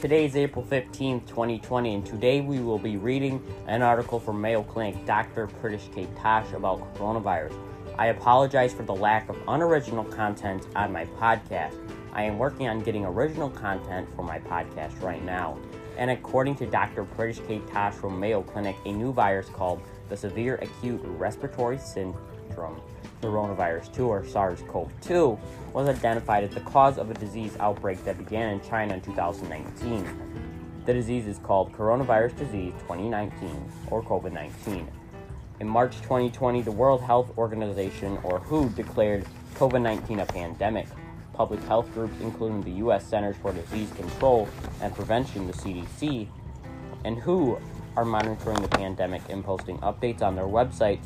Today is April 15th, 2020, and today we will be reading an article from Mayo Clinic Dr. Pritish K. Tosh about coronavirus. I apologize for the lack of unoriginal content on my podcast. I am working on getting original content for my podcast right now. And according to Dr. Pritish K. Tosh from Mayo Clinic, a new virus called the Severe Acute Respiratory Syndrome coronavirus 2 or SARS CoV 2 was identified as the cause of a disease outbreak that began in China in 2019. The disease is called Coronavirus Disease 2019 or COVID 19. In March 2020, the World Health Organization, or WHO, declared COVID 19 a pandemic. Public health groups, including the U.S. Centers for Disease Control and Prevention, the CDC, and WHO, are monitoring the pandemic and posting updates on their websites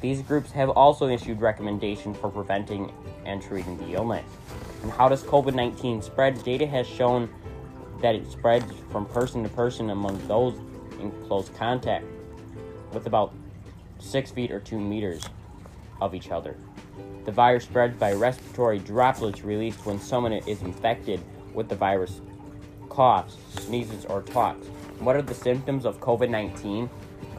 these groups have also issued recommendations for preventing and treating the illness. And how does COVID 19 spread? Data has shown that it spreads from person to person among those in close contact with about 6 feet or 2 meters of each other. The virus spreads by respiratory droplets released when someone is infected with the virus coughs, sneezes, or talks. What are the symptoms of COVID 19?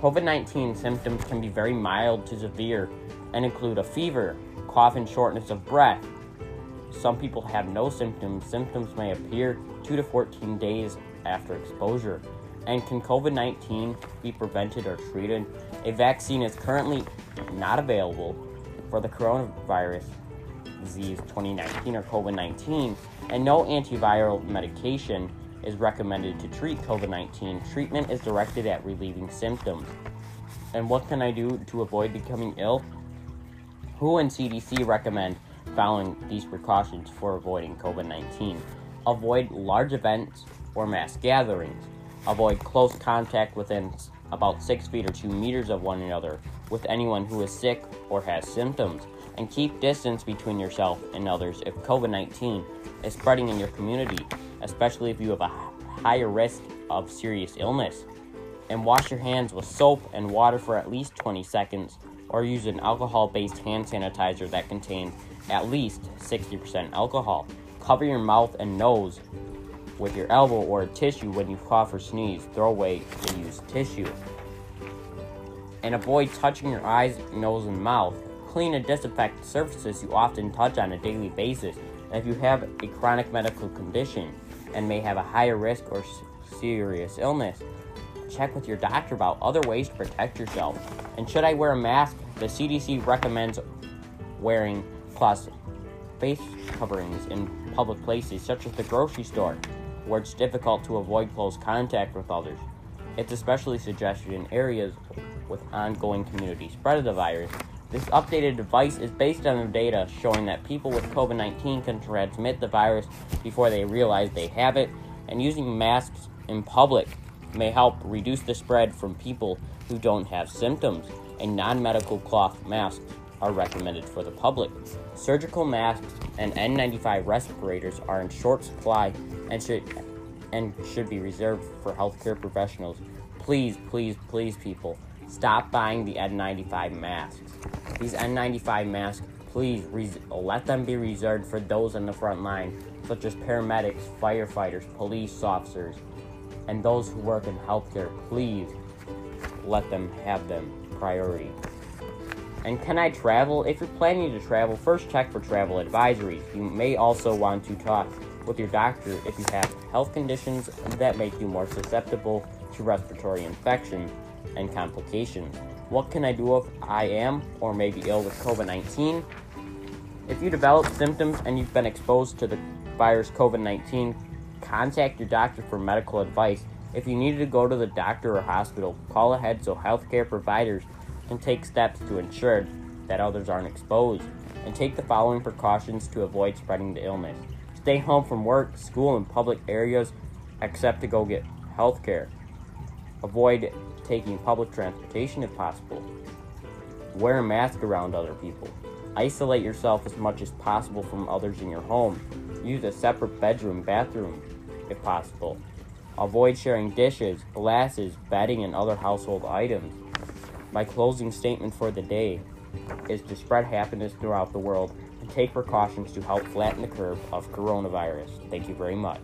COVID 19 symptoms can be very mild to severe and include a fever, cough, and shortness of breath. Some people have no symptoms. Symptoms may appear 2 to 14 days after exposure. And can COVID 19 be prevented or treated? A vaccine is currently not available for the coronavirus disease 2019 or COVID 19, and no antiviral medication is recommended to treat COVID 19. Treatment is directed at relieving symptoms. And what can I do to avoid becoming ill? WHO and CDC recommend following these precautions for avoiding COVID 19. Avoid large events or mass gatherings. Avoid close contact within about 6 feet or 2 meters of one another with anyone who is sick or has symptoms. And keep distance between yourself and others if COVID 19 is spreading in your community especially if you have a higher risk of serious illness. And wash your hands with soap and water for at least 20 seconds, or use an alcohol based hand sanitizer that contains at least 60% alcohol. Cover your mouth and nose with your elbow or tissue when you cough or sneeze. Throw away the used tissue. And avoid touching your eyes, nose, and mouth. Clean and disinfect surfaces you often touch on a daily basis. If you have a chronic medical condition, and may have a higher risk or serious illness. Check with your doctor about other ways to protect yourself. And should I wear a mask? The CDC recommends wearing plus face coverings in public places such as the grocery store, where it's difficult to avoid close contact with others. It's especially suggested in areas with ongoing community spread of the virus this updated device is based on data showing that people with COVID 19 can transmit the virus before they realize they have it, and using masks in public may help reduce the spread from people who don't have symptoms. And non medical cloth masks are recommended for the public. Surgical masks and N95 respirators are in short supply and should and should be reserved for healthcare professionals. Please, please, please, people, Stop buying the N95 masks. These N95 masks, please res- let them be reserved for those on the front line, such as paramedics, firefighters, police officers, and those who work in healthcare. Please let them have them priority. And can I travel? If you're planning to travel, first check for travel advisories. You may also want to talk with your doctor if you have health conditions that make you more susceptible to respiratory infection and complications. What can I do if I am or may be ill with COVID 19? If you develop symptoms and you've been exposed to the virus COVID 19, contact your doctor for medical advice. If you need to go to the doctor or hospital, call ahead so healthcare providers can take steps to ensure that others aren't exposed. And take the following precautions to avoid spreading the illness. Stay home from work, school, and public areas except to go get healthcare. Avoid taking public transportation if possible. Wear a mask around other people. Isolate yourself as much as possible from others in your home. Use a separate bedroom, bathroom if possible. Avoid sharing dishes, glasses, bedding, and other household items. My closing statement for the day is to spread happiness throughout the world and take precautions to help flatten the curve of coronavirus. Thank you very much.